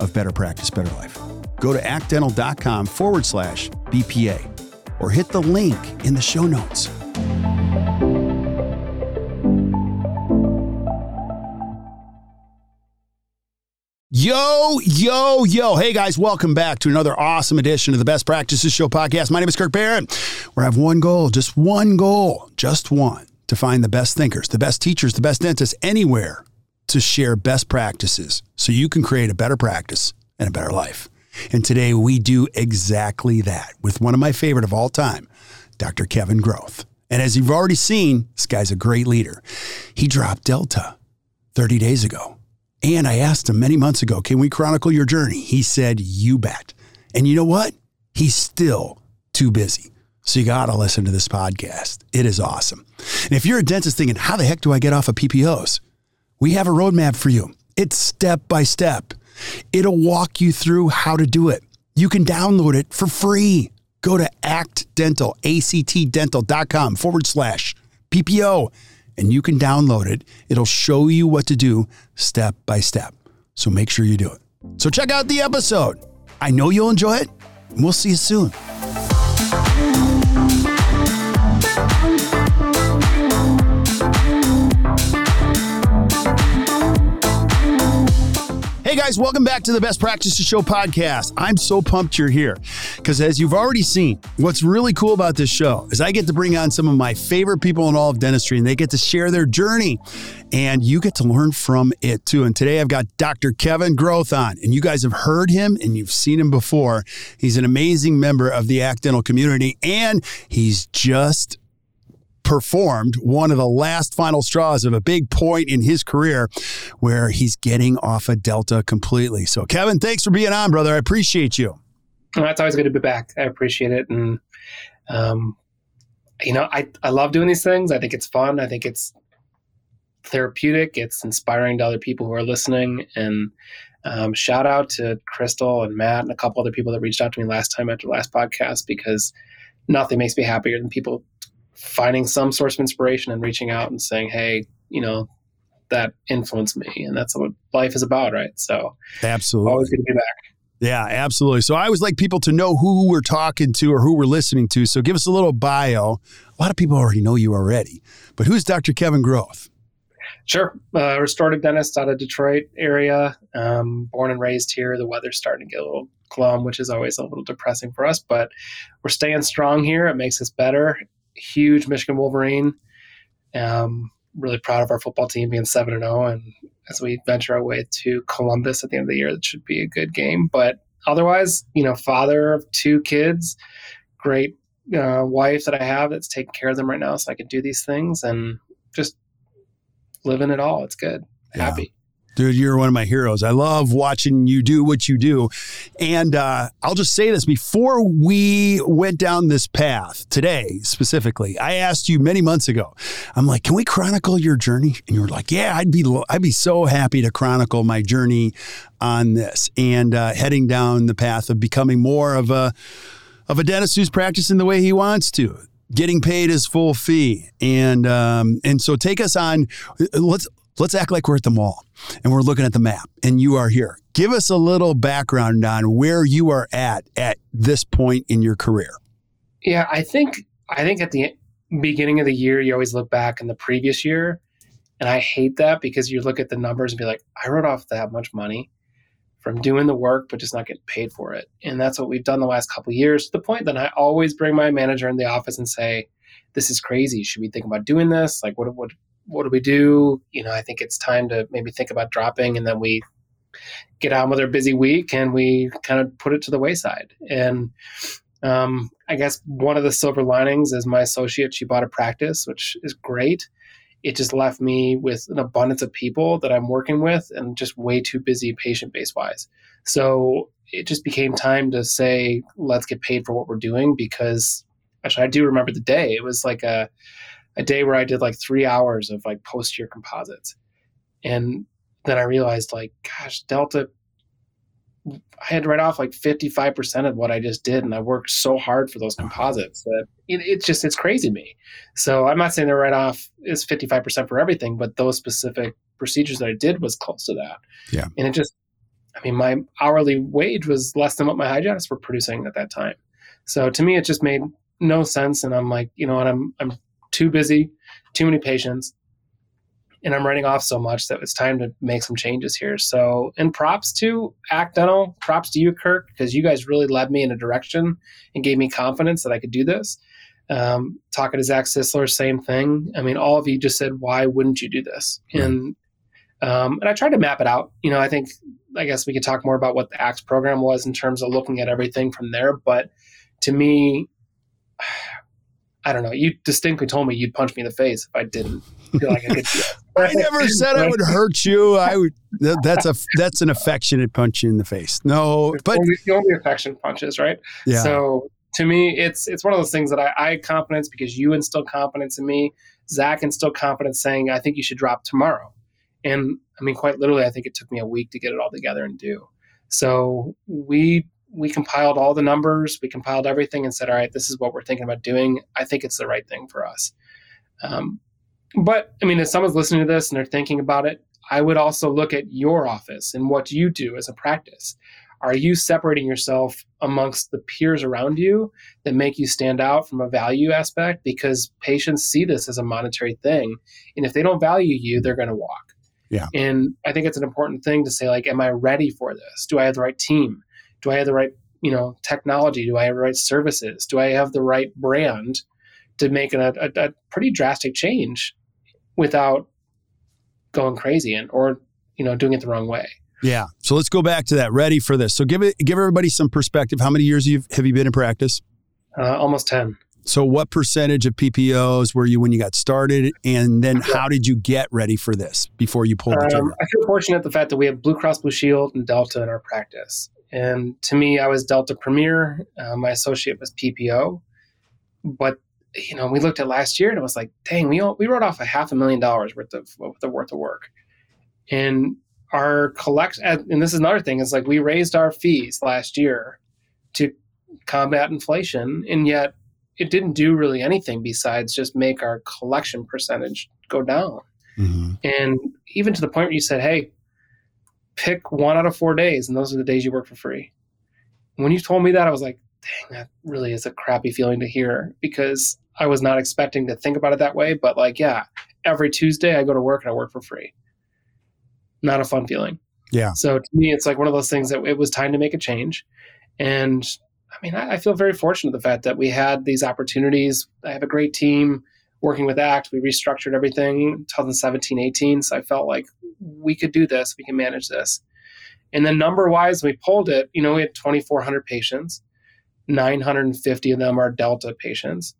of Better Practice, Better Life. Go to actdental.com forward slash BPA or hit the link in the show notes. Yo, yo, yo. Hey guys, welcome back to another awesome edition of the Best Practices Show podcast. My name is Kirk Behrendt, where I have one goal, just one goal, just one to find the best thinkers, the best teachers, the best dentists anywhere to share best practices so you can create a better practice and a better life. And today we do exactly that with one of my favorite of all time, Dr. Kevin Groth. And as you've already seen, this guy's a great leader. He dropped Delta 30 days ago. And I asked him many months ago, can we chronicle your journey? He said, you bet. And you know what? He's still too busy. So you got to listen to this podcast. It is awesome. And if you're a dentist thinking, how the heck do I get off of PPOs? We have a roadmap for you. It's step by step. It'll walk you through how to do it. You can download it for free. Go to actdental, actdental.com forward slash PPO, and you can download it. It'll show you what to do step by step. So make sure you do it. So check out the episode. I know you'll enjoy it. And we'll see you soon. Guys, welcome back to the Best Practices Show podcast. I'm so pumped you're here because, as you've already seen, what's really cool about this show is I get to bring on some of my favorite people in all of dentistry and they get to share their journey and you get to learn from it too. And today I've got Dr. Kevin Groth on, and you guys have heard him and you've seen him before. He's an amazing member of the ACT Dental community and he's just performed one of the last final straws of a big point in his career where he's getting off a of Delta completely. So, Kevin, thanks for being on, brother. I appreciate you. Well, it's always good to be back. I appreciate it. And, um, you know, I, I love doing these things. I think it's fun. I think it's therapeutic. It's inspiring to other people who are listening. And um, shout out to Crystal and Matt and a couple other people that reached out to me last time after last podcast because nothing makes me happier than people finding some source of inspiration and reaching out and saying, hey, you know, that influenced me. And that's what life is about, right? So, absolutely. Always good to be back. Yeah, absolutely. So I always like people to know who we're talking to or who we're listening to. So give us a little bio. A lot of people already know you already, but who's Dr. Kevin Groth? Sure. Uh, restorative dentist out of Detroit area. Um, born and raised here. The weather's starting to get a little glum, which is always a little depressing for us, but we're staying strong here. It makes us better huge Michigan Wolverine. Um, really proud of our football team being seven and zero, oh, and as we venture our way to Columbus at the end of the year, that should be a good game. But otherwise, you know, father of two kids, great uh, wife that I have that's taking care of them right now, so I can do these things and just living it all. It's good. Yeah. Happy. Dude, you're one of my heroes. I love watching you do what you do. And uh, I'll just say this before we went down this path today, specifically, I asked you many months ago, I'm like, can we chronicle your journey? And you were like, yeah, I'd be, I'd be so happy to chronicle my journey on this and uh, heading down the path of becoming more of a, of a dentist who's practicing the way he wants to getting paid his full fee and um, and so take us on let's let's act like we're at the mall and we're looking at the map and you are here. Give us a little background on where you are at at this point in your career. Yeah, I think I think at the beginning of the year you always look back in the previous year and I hate that because you look at the numbers and be like, I wrote off that much money from doing the work but just not getting paid for it. And that's what we've done the last couple years to the point that I always bring my manager in the office and say, "This is crazy. Should we think about doing this? Like, what what what do we do? You know, I think it's time to maybe think about dropping." And then we get on with our busy week and we kind of put it to the wayside. And um, I guess one of the silver linings is my associate, she bought a practice, which is great. It just left me with an abundance of people that I'm working with and just way too busy patient base wise. So it just became time to say, let's get paid for what we're doing because actually, I do remember the day. It was like a, a day where I did like three hours of like posterior composites. And then I realized, like, gosh, Delta I had to write off like 55% of what I just did. And I worked so hard for those uh-huh. composites that it, it's just, it's crazy to me. So I'm not saying the write off is 55% for everything, but those specific procedures that I did was close to that. Yeah. And it just, I mean, my hourly wage was less than what my hygienists were producing at that time. So to me, it just made no sense. And I'm like, you know what, I'm, I'm too busy, too many patients and I'm writing off so much that it's time to make some changes here. So, and props to Act Dental, props to you, Kirk, because you guys really led me in a direction and gave me confidence that I could do this. Um, talking to Zach Sisler, same thing. I mean, all of you just said, why wouldn't you do this? And um, and I tried to map it out. You know, I think I guess we could talk more about what the ACTS program was in terms of looking at everything from there. But to me, I don't know. You distinctly told me you'd punch me in the face if I didn't feel like I could. I never said I would hurt you. I would. That's a that's an affectionate punch in the face. No, but only, only affection punches, right? Yeah. So to me, it's it's one of those things that I, I had confidence because you instill confidence in me. Zach instilled confidence, saying I think you should drop tomorrow. And I mean, quite literally, I think it took me a week to get it all together and do. So we we compiled all the numbers, we compiled everything, and said, all right, this is what we're thinking about doing. I think it's the right thing for us. Um, but I mean, if someone's listening to this and they're thinking about it, I would also look at your office and what you do as a practice. Are you separating yourself amongst the peers around you that make you stand out from a value aspect? Because patients see this as a monetary thing. And if they don't value you, they're going to walk. Yeah. And I think it's an important thing to say, like, am I ready for this? Do I have the right team? Do I have the right, you know, technology? Do I have the right services? Do I have the right brand to make a, a, a pretty drastic change without going crazy and or you know doing it the wrong way? Yeah. So let's go back to that. Ready for this? So give it give everybody some perspective. How many years you've, have you been in practice? Uh, almost ten. So what percentage of PPOs were you when you got started, and then how did you get ready for this before you pulled the trigger? Um, I feel fortunate the fact that we have Blue Cross Blue Shield and Delta in our practice. And to me, I was Delta Premier. Uh, my associate was PPO. But you know, we looked at last year and it was like, dang, we all, we wrote off a half a million dollars worth of the worth of work, and our collect. And this is another thing is like we raised our fees last year to combat inflation, and yet it didn't do really anything besides just make our collection percentage go down. Mm-hmm. And even to the point where you said, hey, pick one out of four days, and those are the days you work for free. When you told me that, I was like, dang, that really is a crappy feeling to hear because I was not expecting to think about it that way. But like, yeah, every Tuesday I go to work and I work for free. Not a fun feeling. Yeah. So to me, it's like one of those things that it was time to make a change. And I mean, I, I feel very fortunate the fact that we had these opportunities. I have a great team working with ACT. We restructured everything 2017, 18. So I felt like we could do this, we can manage this. And then number wise, we pulled it, you know, we had 2,400 patients, 950 of them are Delta patients.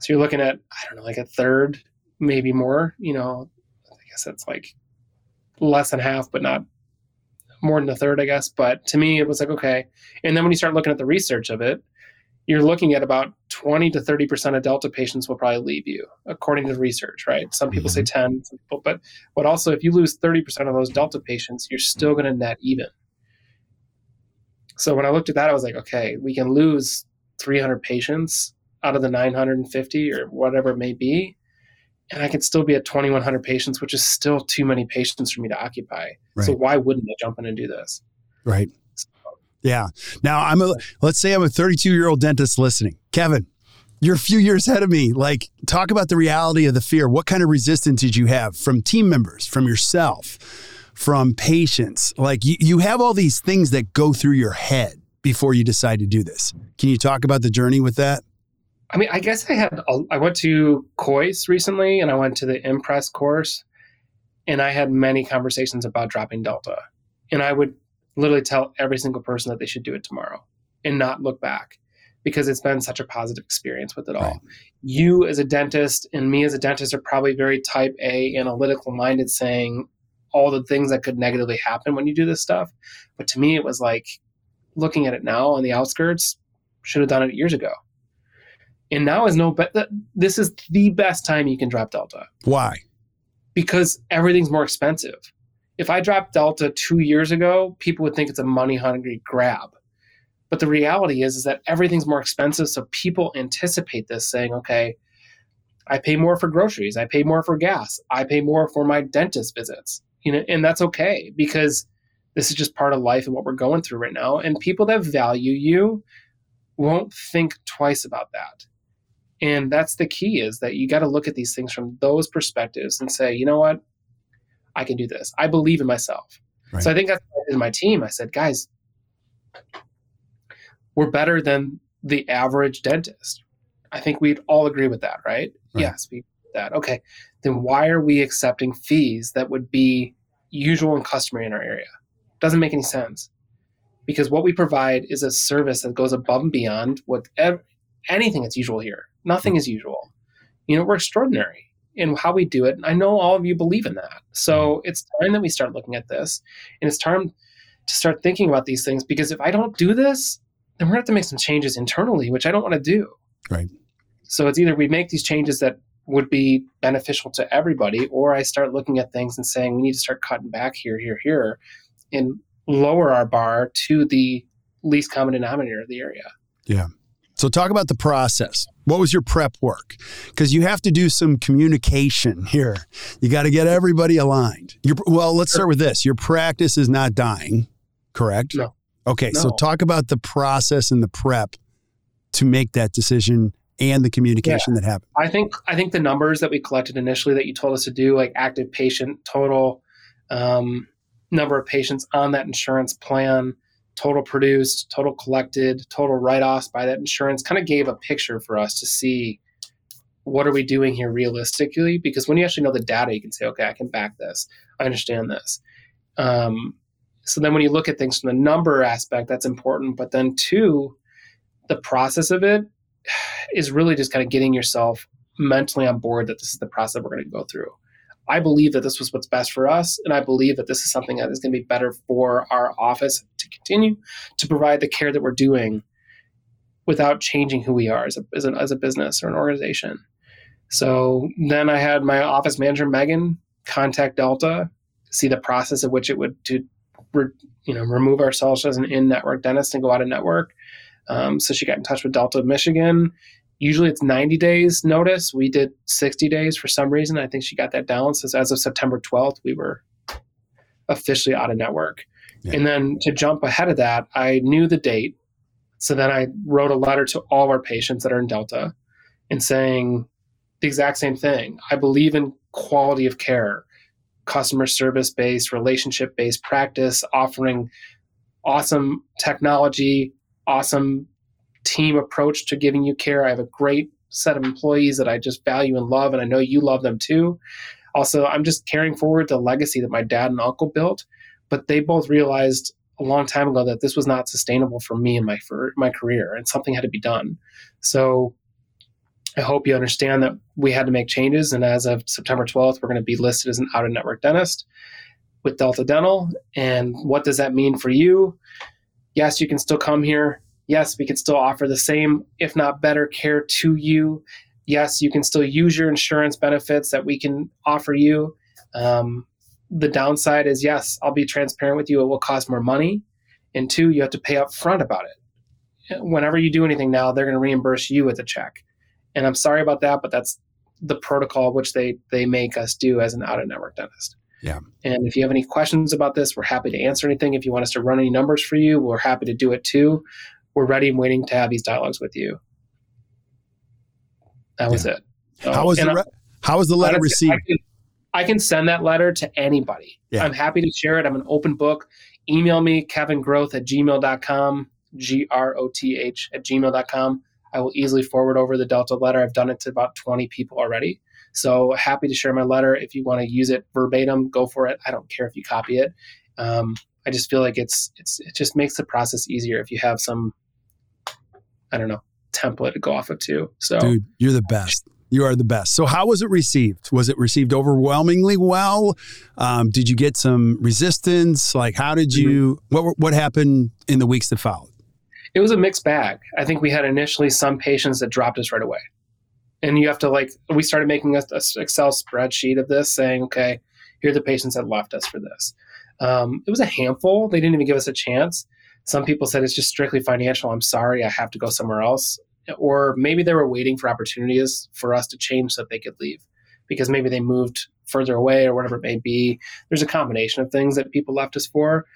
So you're looking at, I don't know, like a third, maybe more, you know, I guess that's like less than half, but not more than a third, I guess. But to me, it was like, okay. And then when you start looking at the research of it, you're looking at about 20 to 30% of Delta patients will probably leave you, according to research, right? Some people say mm-hmm. 10, people, but, but also if you lose 30% of those Delta patients, you're still going to net even. So when I looked at that, I was like, okay, we can lose 300 patients out of the 950 or whatever it may be. And I could still be at 2,100 patients, which is still too many patients for me to occupy. Right. So why wouldn't I jump in and do this? Right. Yeah. Now I'm a let's say I'm a 32 year old dentist listening. Kevin, you're a few years ahead of me. Like, talk about the reality of the fear. What kind of resistance did you have from team members, from yourself? from patients? Like you, you have all these things that go through your head before you decide to do this. Can you talk about the journey with that? I mean, I guess I had, I went to Kois recently and I went to the Impress course and I had many conversations about dropping Delta. And I would literally tell every single person that they should do it tomorrow and not look back because it's been such a positive experience with it all. Right. You as a dentist and me as a dentist are probably very type A analytical minded saying all the things that could negatively happen when you do this stuff. But to me it was like looking at it now on the outskirts, should have done it years ago. And now is no but this is the best time you can drop Delta. Why? Because everything's more expensive. If I dropped Delta 2 years ago, people would think it's a money hungry grab but the reality is, is that everything's more expensive. So people anticipate this saying, okay, I pay more for groceries. I pay more for gas. I pay more for my dentist visits. You know, and that's okay because this is just part of life and what we're going through right now. And people that value you won't think twice about that. And that's the key is that you got to look at these things from those perspectives and say, you know what? I can do this. I believe in myself. Right. So I think that's in my team. I said, guys, we're better than the average dentist. I think we'd all agree with that, right? right. Yes, we that. Okay. Then why are we accepting fees that would be usual and customary in our area? Doesn't make any sense. Because what we provide is a service that goes above and beyond what ev- anything that's usual here. Nothing hmm. is usual. You know, we're extraordinary in how we do it. And I know all of you believe in that. So mm-hmm. it's time that we start looking at this and it's time to start thinking about these things because if I don't do this, then we're going to have to make some changes internally, which I don't want to do. Right. So it's either we make these changes that would be beneficial to everybody, or I start looking at things and saying we need to start cutting back here, here, here, and lower our bar to the least common denominator of the area. Yeah. So talk about the process. What was your prep work? Because you have to do some communication here. You got to get everybody aligned. You're, well, let's start with this. Your practice is not dying, correct? No. Okay, no. so talk about the process and the prep to make that decision and the communication yeah. that happened. I think I think the numbers that we collected initially that you told us to do, like active patient total, um, number of patients on that insurance plan, total produced, total collected, total write-offs by that insurance, kind of gave a picture for us to see what are we doing here realistically. Because when you actually know the data, you can say, okay, I can back this. I understand this. Um, so then when you look at things from the number aspect, that's important. But then two, the process of it is really just kind of getting yourself mentally on board that this is the process we're going to go through. I believe that this was what's best for us, and I believe that this is something that is going to be better for our office to continue to provide the care that we're doing without changing who we are as a, as as a business or an organization. So then I had my office manager, Megan, contact Delta, see the process of which it would to re, you know remove ourselves as an in-network dentist and go out of network. Um, so she got in touch with Delta Michigan. Usually it's 90 days notice. We did 60 days for some reason. I think she got that down. So as of September 12th, we were officially out of network. Yeah. And then to jump ahead of that, I knew the date. So then I wrote a letter to all our patients that are in Delta and saying the exact same thing. I believe in quality of care customer service based, relationship based practice, offering awesome technology, awesome team approach to giving you care. I have a great set of employees that I just value and love, and I know you love them too. Also, I'm just carrying forward the legacy that my dad and uncle built, but they both realized a long time ago that this was not sustainable for me and my for my career, and something had to be done. So I hope you understand that we had to make changes. And as of September 12th, we're going to be listed as an out of network dentist with Delta Dental. And what does that mean for you? Yes, you can still come here. Yes, we can still offer the same, if not better, care to you. Yes, you can still use your insurance benefits that we can offer you. Um, the downside is yes, I'll be transparent with you, it will cost more money. And two, you have to pay up front about it. Whenever you do anything now, they're going to reimburse you with a check. And I'm sorry about that, but that's the protocol which they they make us do as an out of network dentist. Yeah. And if you have any questions about this, we're happy to answer anything. If you want us to run any numbers for you, we're happy to do it too. We're ready and waiting to have these dialogues with you. That was yeah. it. So, how was the re- how was the letter received? I can send that letter to anybody. Yeah. I'm happy to share it. I'm an open book. Email me, kevingroth at gmail.com, G R O T H at gmail.com. I will easily forward over the Delta letter. I've done it to about 20 people already. So happy to share my letter. If you want to use it verbatim, go for it. I don't care if you copy it. Um, I just feel like it's it's it just makes the process easier if you have some I don't know template to go off of too. So dude, you're the best. You are the best. So, how was it received? Was it received overwhelmingly well? Um, did you get some resistance? Like, how did you? Mm-hmm. What what happened in the weeks that followed? It was a mixed bag. I think we had initially some patients that dropped us right away, and you have to like. We started making a, a Excel spreadsheet of this, saying, "Okay, here are the patients that left us for this." Um, it was a handful. They didn't even give us a chance. Some people said it's just strictly financial. I'm sorry, I have to go somewhere else or maybe they were waiting for opportunities for us to change so that they could leave because maybe they moved further away or whatever it may be. There's a combination of things that people left us for.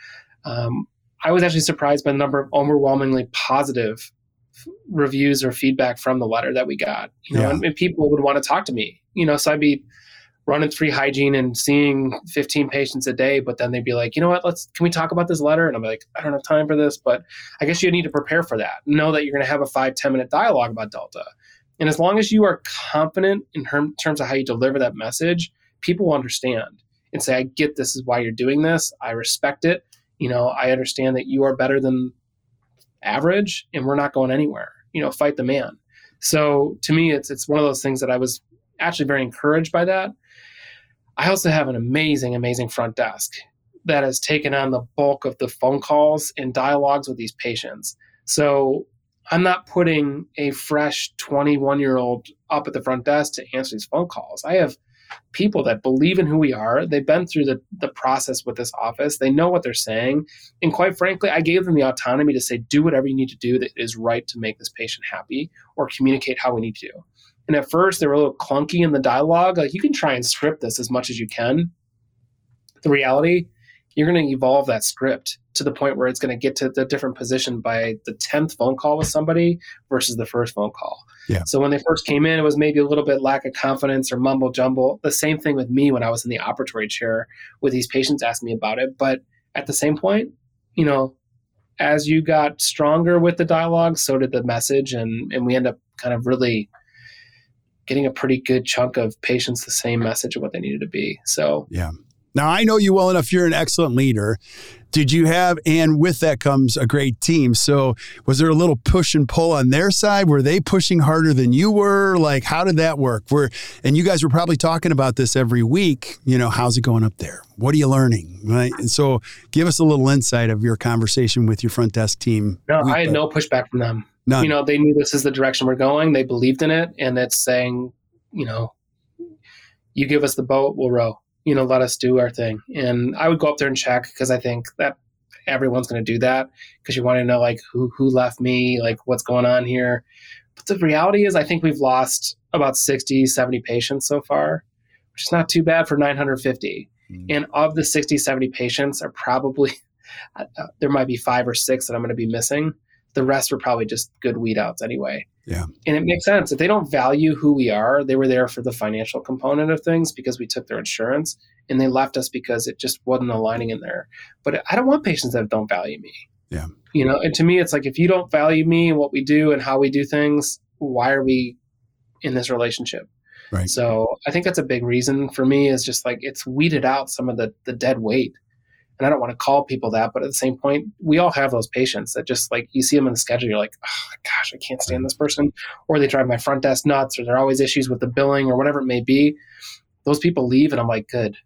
Um, I was actually surprised by the number of overwhelmingly positive reviews or feedback from the letter that we got. You know, yeah. and, and people would want to talk to me. You know, so I'd be running three hygiene and seeing 15 patients a day but then they'd be like you know what? Let's can we talk about this letter? And i'm like i don't have time for this but i guess you need to prepare for that. Know that you're going to have a five ten minute dialogue about delta. And as long as you are confident in terms of how you deliver that message people will understand and say i get this is why you're doing this. I respect it. You know i understand that you are better than average and we're not going anywhere. You know fight the man. So to me it's it's one of those things that i was actually very encouraged by that I also have an amazing, amazing front desk that has taken on the bulk of the phone calls and dialogues with these patients. So I'm not putting a fresh 21 year old up at the front desk to answer these phone calls. I have people that believe in who we are. They've been through the, the process with this office. They know what they're saying. And quite frankly, I gave them the autonomy to say, do whatever you need to do that is right to make this patient happy or communicate how we need to. And at first, they were a little clunky in the dialogue. Like you can try and script this as much as you can. The reality, you're going to evolve that script to the point where it's going to get to the different position by the 10th phone call with somebody versus the first phone call. Yeah. So when they first came in, it was maybe a little bit lack of confidence or mumble jumble. The same thing with me when I was in the operatory chair with these patients asking me about it. But at the same point, you know, as you got stronger with the dialogue, so did the message. And, and we end up kind of really getting a pretty good chunk of patients the same message of what they needed to be. So, yeah. Now, I know you well enough. You're an excellent leader. Did you have, and with that comes a great team. So, was there a little push and pull on their side? Were they pushing harder than you were? Like, how did that work? Were, and you guys were probably talking about this every week. You know, how's it going up there? What are you learning? Right. And so, give us a little insight of your conversation with your front desk team. No, I had no pushback from them. None. You know, they knew this is the direction we're going. They believed in it, and it's saying, you know, you give us the boat, we'll row. You know, let us do our thing. And I would go up there and check because I think that everyone's going to do that because you want to know like who who left me, like what's going on here. But the reality is, I think we've lost about 60, 70 patients so far, which is not too bad for 950. Mm. And of the 60, 70 patients are probably, uh, there might be five or six that I'm going to be missing the rest were probably just good weed outs anyway. Yeah. And it makes sense. If they don't value who we are, they were there for the financial component of things because we took their insurance and they left us because it just wasn't aligning in there. But I don't want patients that don't value me. Yeah. You know, and to me, it's like if you don't value me and what we do and how we do things, why are we in this relationship? Right. So I think that's a big reason for me is just like it's weeded out some of the the dead weight and I don't want to call people that, but at the same point, we all have those patients that just like you see them in the schedule, you're like, oh gosh, I can't stand this person, or they drive my front desk nuts, or there are always issues with the billing, or whatever it may be. Those people leave, and I'm like, good,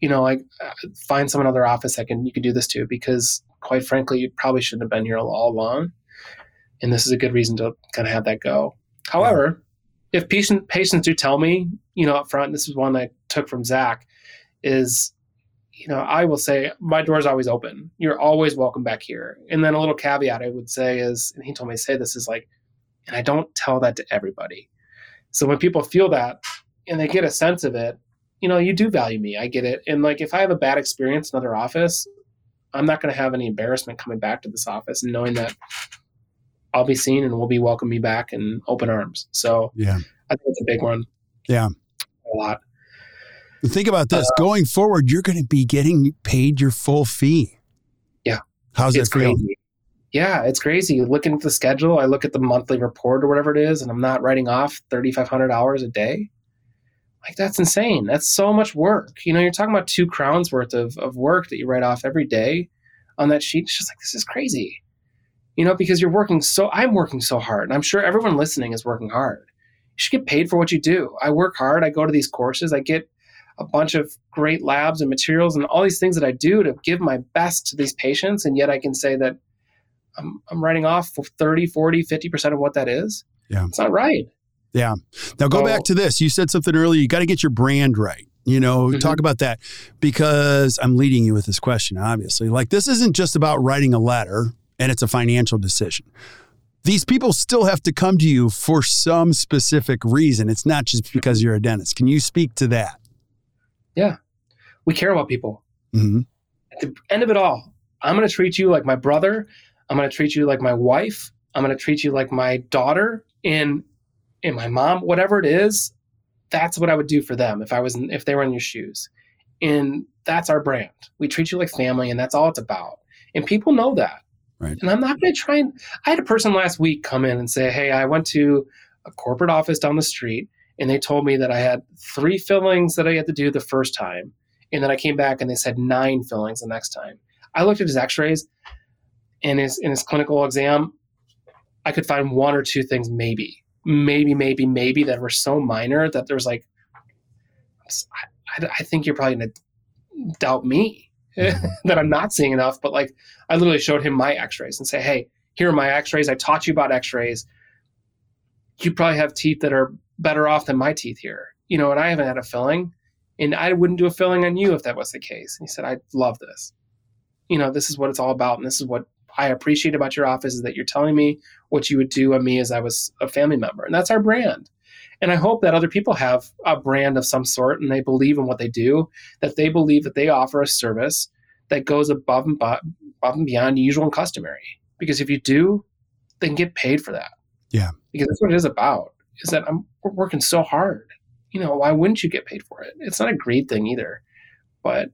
you know, like uh, find some other office that can you can do this to, because quite frankly, you probably shouldn't have been here all along, and this is a good reason to kind of have that go. However, if patient patients do tell me, you know, up front, this is one I took from Zach, is you know, I will say my door is always open. You're always welcome back here. And then a little caveat I would say is, and he told me to say this is like, and I don't tell that to everybody. So when people feel that and they get a sense of it, you know, you do value me. I get it. And like if I have a bad experience in another office, I'm not going to have any embarrassment coming back to this office and knowing that I'll be seen and we'll be welcome me back in open arms. So yeah, I think it's a big one. Yeah, a lot. Think about this. Uh, Going forward, you're going to be getting paid your full fee. Yeah. How's it's that feel? Crazy. Yeah, it's crazy. Looking at the schedule, I look at the monthly report or whatever it is, and I'm not writing off 3,500 hours a day. Like, that's insane. That's so much work. You know, you're talking about two crowns worth of, of work that you write off every day on that sheet. It's just like, this is crazy. You know, because you're working so, I'm working so hard, and I'm sure everyone listening is working hard. You should get paid for what you do. I work hard. I go to these courses. I get a bunch of great labs and materials and all these things that I do to give my best to these patients. And yet I can say that I'm, I'm writing off 30, 40, 50% of what that is. Yeah. It's not right. Yeah. Now go so, back to this. You said something earlier. You got to get your brand right. You know, mm-hmm. talk about that because I'm leading you with this question, obviously. Like, this isn't just about writing a letter and it's a financial decision. These people still have to come to you for some specific reason. It's not just because you're a dentist. Can you speak to that? Yeah. We care about people. Mm-hmm. At the end of it all, I'm going to treat you like my brother. I'm going to treat you like my wife. I'm going to treat you like my daughter and and my mom, whatever it is. That's what I would do for them if I was in, if they were in your shoes. And that's our brand. We treat you like family, and that's all it's about. And people know that. Right. And I'm not going to try and. I had a person last week come in and say, "Hey, I went to a corporate office down the street, and they told me that I had three fillings that I had to do the first time, and then I came back and they said nine fillings the next time." I looked at his X-rays in his in his clinical exam, I could find one or two things maybe, maybe, maybe, maybe that were so minor that there's like, I, I think you're probably gonna doubt me that I'm not seeing enough. But like, I literally showed him my X-rays and say, hey, here are my X-rays. I taught you about X-rays. You probably have teeth that are better off than my teeth here, you know. And I haven't had a filling, and I wouldn't do a filling on you if that was the case. And he said, I love this. You know, this is what it's all about, and this is what I appreciate about your office is that you're telling me what you would do on me as I was a family member. And that's our brand. And I hope that other people have a brand of some sort and they believe in what they do, that they believe that they offer a service that goes above and, above and beyond usual and customary. Because if you do, then get paid for that. Yeah. Because that's what it is about, is that I'm we're working so hard. You know, why wouldn't you get paid for it? It's not a greed thing either. But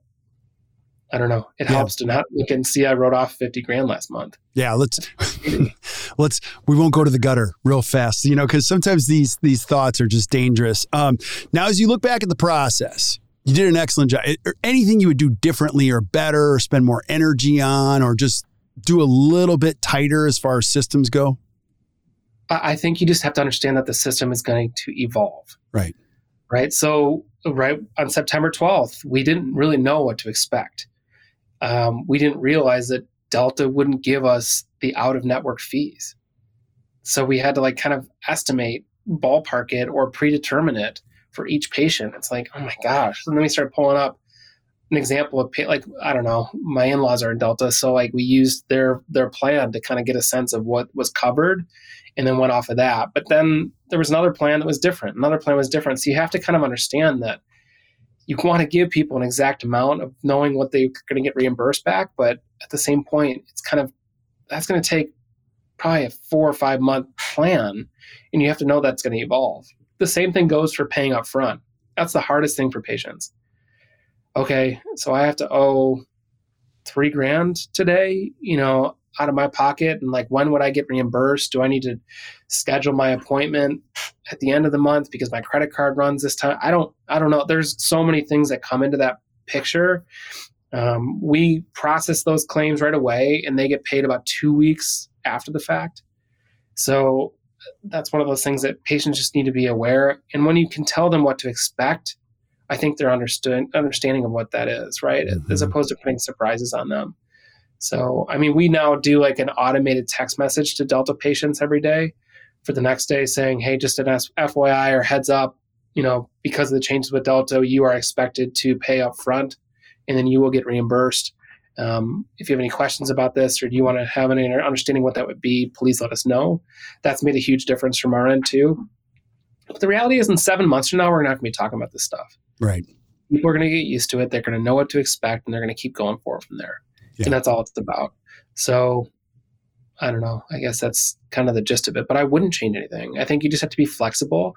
I don't know. It yeah. helps to not look and see I wrote off 50 grand last month. Yeah, let's let's we won't go to the gutter real fast, you know, cuz sometimes these these thoughts are just dangerous. Um now as you look back at the process, you did an excellent job. Anything you would do differently or better or spend more energy on or just do a little bit tighter as far as systems go? I think you just have to understand that the system is going to evolve. Right. Right. So, right on September 12th, we didn't really know what to expect um, we didn't realize that Delta wouldn't give us the out of network fees. So we had to like kind of estimate, ballpark it, or predetermine it for each patient. It's like, oh my gosh. And then we started pulling up an example of pay, like I don't know, my in-laws are in Delta, so like we used their their plan to kind of get a sense of what was covered, and then went off of that. But then there was another plan that was different. Another plan was different. So you have to kind of understand that you want to give people an exact amount of knowing what they're going to get reimbursed back, but at the same point, it's kind of that's going to take probably a four or five month plan, and you have to know that's going to evolve. The same thing goes for paying up front. That's the hardest thing for patients. Okay, so I have to owe three grand today. You know, out of my pocket and like when would I get reimbursed? Do I need to schedule my appointment at the end of the month because my credit card runs this time? I don't I don't know. There's so many things that come into that picture. Um, we process those claims right away and they get paid about two weeks after the fact. So that's one of those things that patients just need to be aware. And when you can tell them what to expect, I think they're understood understanding of what that is, right? Mm-hmm. As opposed to putting surprises on them. So, I mean, we now do like an automated text message to Delta patients every day for the next day saying, hey, just an FYI or heads up, you know, because of the changes with Delta, you are expected to pay up front and then you will get reimbursed. Um, if you have any questions about this or do you want to have any understanding what that would be, please let us know. That's made a huge difference from our end too. But the reality is, in seven months from now, we're not going to be talking about this stuff. Right. People are going to get used to it. They're going to know what to expect and they're going to keep going forward from there yeah. and that's all it's about. So I don't know. I guess that's kind of the gist of it. But I wouldn't change anything. I think you just have to be flexible.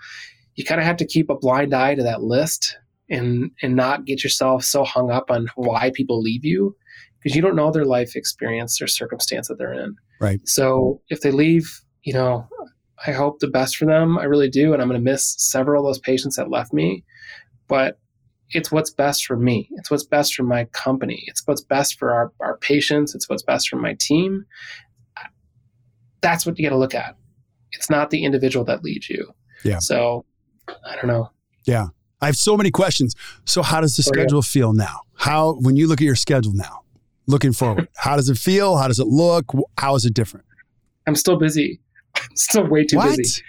You kind of have to keep a blind eye to that list and and not get yourself so hung up on why people leave you because you don't know their life experience or circumstance that they're in. Right. So if they leave, you know, I hope the best for them. I really do, and I'm going to miss several of those patients that left me, but it's what's best for me. It's what's best for my company. It's what's best for our, our patients. It's what's best for my team. That's what you got to look at. It's not the individual that leads you. Yeah. So I don't know. Yeah. I have so many questions. So how does the oh, schedule yeah. feel now? How when you look at your schedule now, looking forward, how does it feel? How does it look? How is it different? I'm still busy. I'm still way too what? busy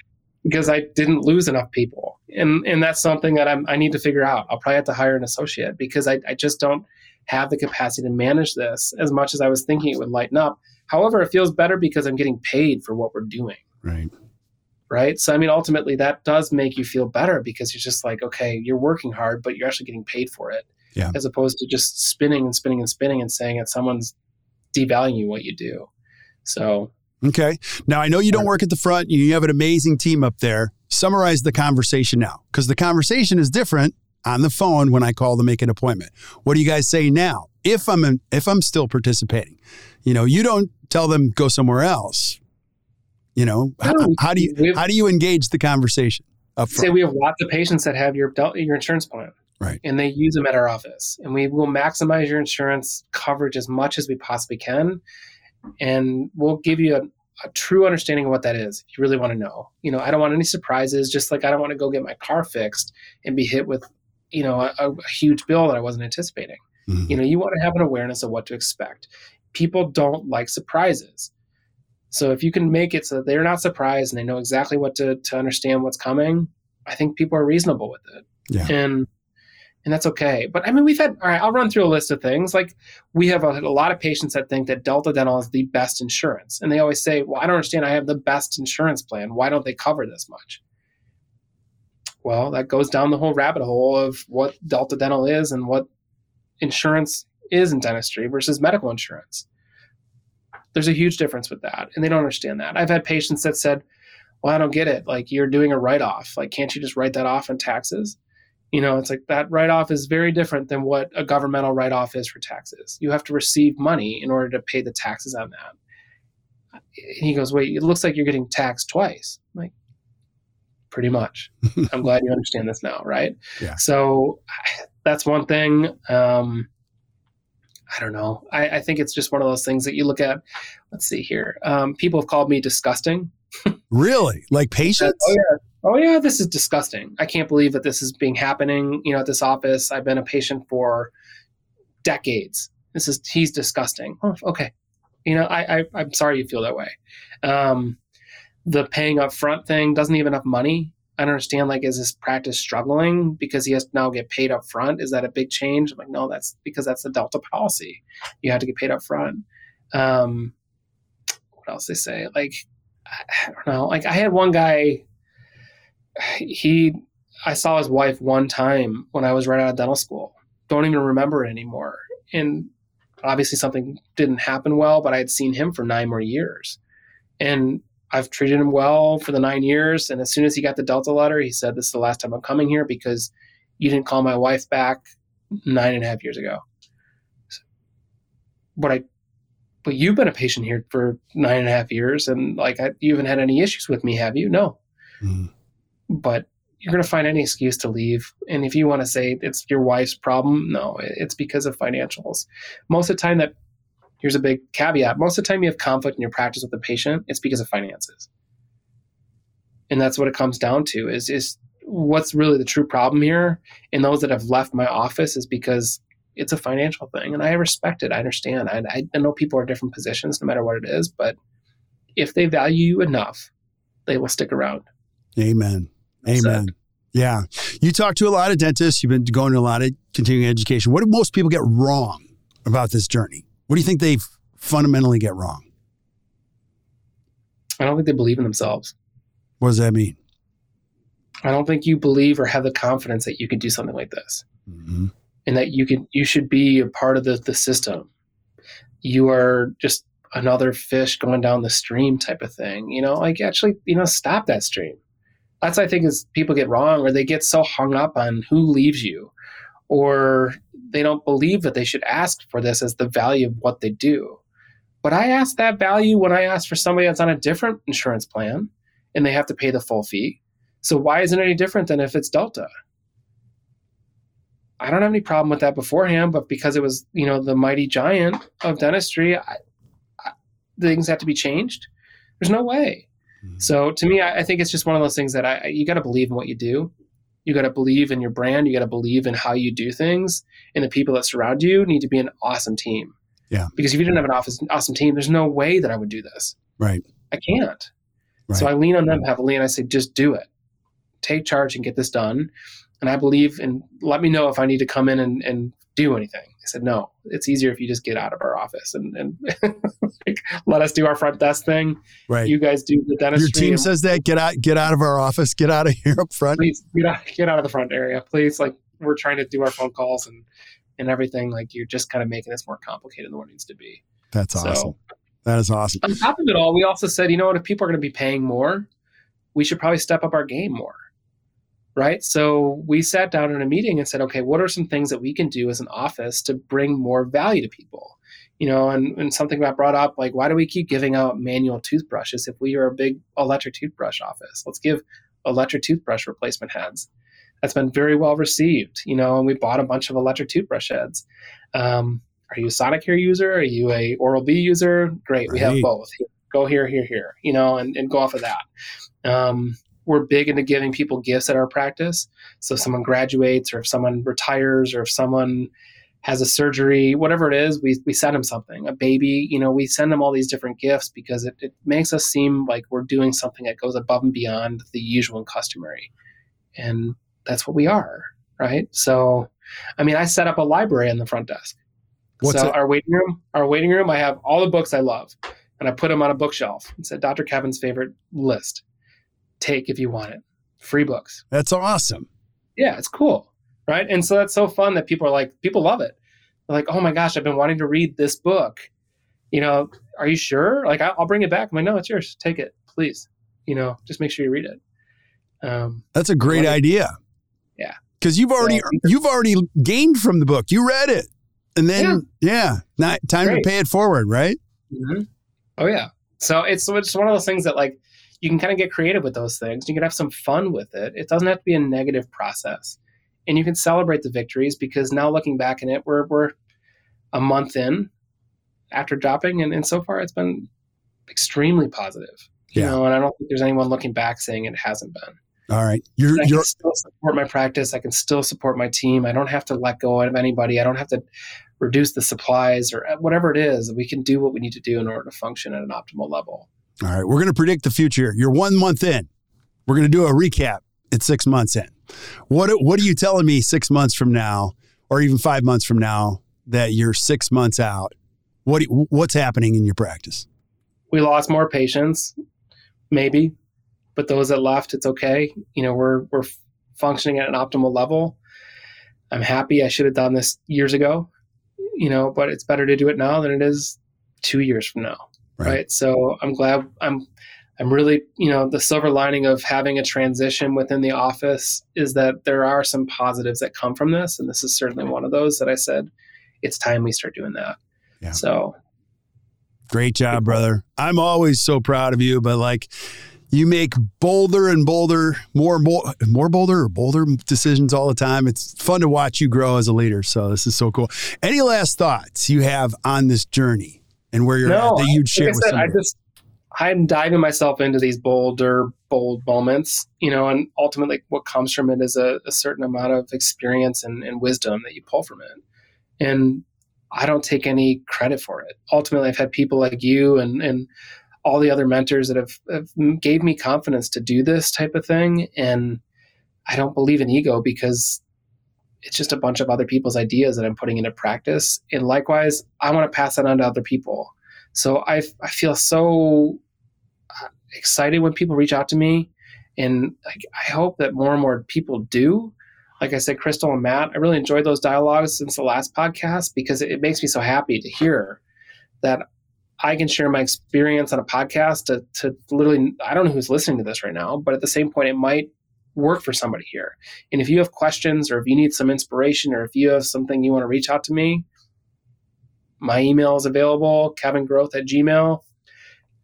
because I didn't lose enough people. And and that's something that I'm, I need to figure out. I'll probably have to hire an associate because I, I just don't have the capacity to manage this as much as I was thinking it would lighten up. However, it feels better because I'm getting paid for what we're doing. Right right? So I mean, ultimately, that does make you feel better because you're just like, okay, you're working hard, but you're actually getting paid for it, yeah. as opposed to just spinning and spinning and spinning and saying that someone's devaluing what you do. So okay, now I know you don't work at the front. You have an amazing team up there. Summarize the conversation now, because the conversation is different on the phone when I call to make an appointment. What do you guys say now? If I'm in, if I'm still participating, you know, you don't tell them go somewhere else you know, how, how, do you how do you engage the conversation? Up front? Say we have lots of patients that have your your insurance plan, right? And they use them at our office, and we will maximize your insurance coverage as much as we possibly can, and we'll give you a, a true understanding of what that is. If you really want to know, you know, I don't want any surprises. Just like I don't want to go get my car fixed and be hit with, you know, a, a huge bill that I wasn't anticipating. Mm-hmm. You know, you want to have an awareness of what to expect. People don't like surprises so if you can make it so that they're not surprised and they know exactly what to to understand what's coming, I think people are reasonable with it. Yeah. And and that's okay. But I mean, we've had all right. I'll run through a list of things. Like we have a, a, lot of patients that think that Delta Dental is the best insurance, and they always say, "Well, I don't understand. I have the best insurance plan. Why don't they cover this much?" Well, that goes down the whole rabbit hole of what Delta Dental is and what insurance is in dentistry versus medical insurance. There's a huge difference with that, and they don't understand that. I've had patients that said, "Well, I don't get it. Like you're doing a write off. Like can't you just write that off in taxes?" You know, it's like that write off is very different than what a governmental write off is for taxes. You have to receive money in order to pay the taxes on that. And he goes, "Wait, it looks like you're getting taxed twice." I'm like, pretty much. I'm glad you understand this now, right? Yeah. So that's one thing. Um, I don't know. I, I, think it's just one of those things that you look at. Let's see here. Um, people have called me disgusting. really? Like patients? oh yeah. Oh yeah. This is disgusting. I can't believe that this is being happening. You know, at this office, I've been a patient for decades. This is he's disgusting. Oh, okay. You know, I, I am sorry you feel that way. Um, the paying up front thing doesn't even have money. I don't understand. Like, is this practice struggling because he has to now get paid up front? Is that a big change? I'm like, no, that's because that's the Delta policy. You have to get paid up front. Um, what else they say? Like, I don't know. Like, I had one guy. He, I saw his wife one time when I was right out of dental school. Don't even remember it anymore. And obviously, something didn't happen well. But I had seen him for nine more years, and I've treated him well for the nine years. And as soon as he got the Delta letter, he said, This is the last time I'm coming here because you didn't call my wife back nine and a half years ago. But I, but you've been a patient here for nine and a half years, and like I, you haven't had any issues with me, have you? No. Mm. But you're going to find any excuse to leave. And if you want to say it's your wife's problem, no, it's because of financials. Most of the time, that here's a big caveat most of the time you have conflict in your practice with the patient it's because of finances and that's what it comes down to is is what's really the true problem here and those that have left my office is because it's a financial thing and i respect it i understand I, I know people are different positions no matter what it is but if they value you enough they will stick around amen amen yeah you talk to a lot of dentists you've been going to a lot of continuing education what do most people get wrong about this journey what do you think they fundamentally get wrong? I don't think they believe in themselves. What does that mean? I don't think you believe or have the confidence that you could do something like this, mm-hmm. and that you can you should be a part of the the system. You are just another fish going down the stream type of thing. You know, like actually, you know, stop that stream. That's I think is people get wrong, or they get so hung up on who leaves you, or they don't believe that they should ask for this as the value of what they do. But I ask that value when I ask for somebody that's on a different insurance plan and they have to pay the full fee. So why isn't it any different than if it's Delta? I don't have any problem with that beforehand, but because it was, you know, the mighty giant of dentistry, I, I, things have to be changed. There's no way. Mm-hmm. So to me, I, I, think it's just one of those things that I, you got to believe in what you do. You got to believe in your brand. You got to believe in how you do things, and the people that surround you need to be an awesome team. Yeah. Because if you didn't have an office, awesome team, there's no way that I would do this. Right. I can't. Right. So I lean on them heavily, and I say, just do it. Take charge and get this done and I believe and let me know if I need to come in and, and do anything. I said, no, it's easier if you just get out of our office and, and like, let us do our front desk thing. Right. You guys do the dentistry. Your team says that get out, get out of our office, get out of here up front. Please get out, get out of the front area, please. Like we're trying to do our phone calls and, and everything. Like you're just kind of making this more complicated than what it needs to be. That's awesome. So, that is awesome. On top of it all, we also said, you know what, if people are going to be paying more, we should probably step up our game more right? So we sat down in a meeting and said, okay, what are some things that we can do as an office to bring more value to people? You know, and, and something got brought up like, why do we keep giving out manual toothbrushes if we are a big electric toothbrush office? Let's give electric toothbrush replacement heads. That's been very well received, you know, and we bought a bunch of electric toothbrush heads. Um, are you a Sonicare user? Are you a Oral B user? Great, right. we have both. Go here, here, here, you know, and, and go off of that. Um, we're big into giving people gifts at our practice. So if someone graduates or if someone retires or if someone has a surgery, whatever it is, we, we send them something, a baby, you know, we send them all these different gifts because it, it makes us seem like we're doing something that goes above and beyond the usual and customary. And that's what we are, right? So, I mean, I set up a library in the front desk. What's so it? our waiting room, our waiting room, I have all the books I love and I put them on a bookshelf and said Dr. Kevin's favorite list take if you want it. Free books. That's awesome. Yeah, it's cool. Right. And so that's so fun that people are like, people love it. They're like, oh my gosh, I've been wanting to read this book. You know, are you sure? Like, I'll bring it back. I'm like, no, it's yours. Take it, please. You know, just make sure you read it. Um, that's a great idea. Yeah. Because you've already so, you've already gained from the book. You read it, and then yeah, yeah not time great. to pay it forward, right? Mm-hmm. Oh yeah. So it's it's one of those things that like you can kind of get creative with those things. You can have some fun with it. It doesn't have to be a negative process. And you can celebrate the victories because now looking back in it, we're, we're a month in after dropping, and, and so far it's been extremely positive. You yeah. know, and I don't think there's anyone looking back saying it hasn't been. All right. You're, I you're... can still support my practice. I can still support my team. I don't have to let go of anybody. I don't have to reduce the supplies or uh, whatever it is. We can do what we need to do in order to function at an optimal level. All right, we're going to predict the future. You're one month in. We're going to do a recap at six months in. What What are you telling me six months from now, or even five months from now, that you're six months out? What What's happening in your practice? We lost more patients, maybe, but those that left, it's okay. You know, we're we're functioning at an optimal level. I'm happy. I should have done this years ago, you know, but it's better to do it now than it is two years from now right. right? So I'm glad I'm I'm really, you know, the silver lining of having a transition within the office is that there are some positives that come from this. And this is certainly one of those that I said, it's time we start doing that. Yeah. So great job, brother. I'm always so proud of you, but like you make bolder and bolder, more, more, more bolder or bolder decisions all the time. It's fun to watch you grow as a leader. So this is so cool. Any last thoughts you have on this journey? And where you're no, at that you'd share like I said, I just I'm diving myself into these bolder, bold moments, you know, and ultimately what comes from it is a, a certain amount of experience and, and, wisdom that you pull from it. And I don't take any credit for it. Ultimately, I've had people like you and, and all the other mentors that have, have gave me confidence to do this type of thing. And I don't believe in ego because it's just a bunch of other people's ideas that I'm putting into practice. And likewise, I want to pass that on to other people. So I, I feel so uh, excited when people reach out to me. And like, I hope that more and more people do. Like I said, Crystal and Matt, I really enjoyed those dialogues since the last podcast because it, it makes me so happy to hear that I can share my experience on a podcast to, to literally, I don't know who's listening to this right now, but at the same point, it might work for somebody here. And if you have questions or if you need some inspiration or if you have something you want to reach out to me, my email is available, kevingroth at gmail.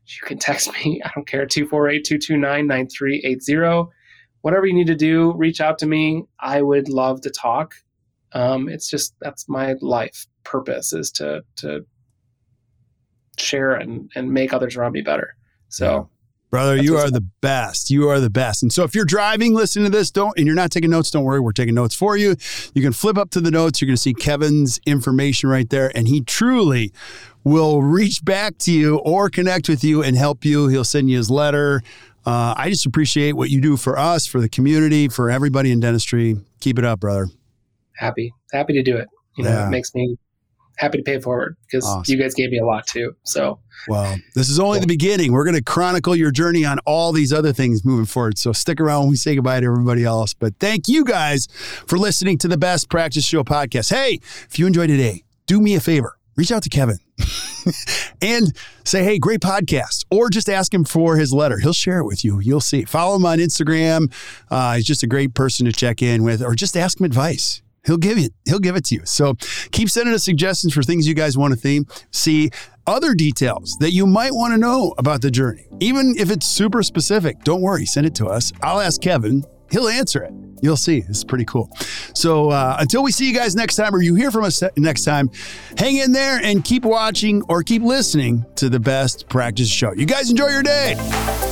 You can text me, I don't care, 248 229 9380. Whatever you need to do, reach out to me. I would love to talk. Um, it's just that's my life purpose is to to share and, and make others around me better. So Brother, That's you are the best. You are the best. And so if you're driving, listening to this, don't and you're not taking notes, don't worry. We're taking notes for you. You can flip up to the notes. You're going to see Kevin's information right there. And he truly will reach back to you or connect with you and help you. He'll send you his letter. Uh, I just appreciate what you do for us, for the community, for everybody in dentistry. Keep it up, brother. Happy, happy to do it. You know, yeah. it makes me happy to pay it forward because awesome. you guys gave me a lot too. So, well, this is only cool. the beginning. We're going to chronicle your journey on all these other things moving forward. So, stick around when we say goodbye to everybody else. But thank you guys for listening to the Best Practice Show podcast. Hey, if you enjoyed today, do me a favor reach out to Kevin and say, hey, great podcast, or just ask him for his letter. He'll share it with you. You'll see. Follow him on Instagram. Uh, he's just a great person to check in with, or just ask him advice. He'll give it. He'll give it to you. So keep sending us suggestions for things you guys want to theme, see other details that you might want to know about the journey. Even if it's super specific, don't worry. Send it to us. I'll ask Kevin. He'll answer it. You'll see. It's pretty cool. So uh, until we see you guys next time, or you hear from us next time, hang in there and keep watching or keep listening to the best practice show. You guys enjoy your day.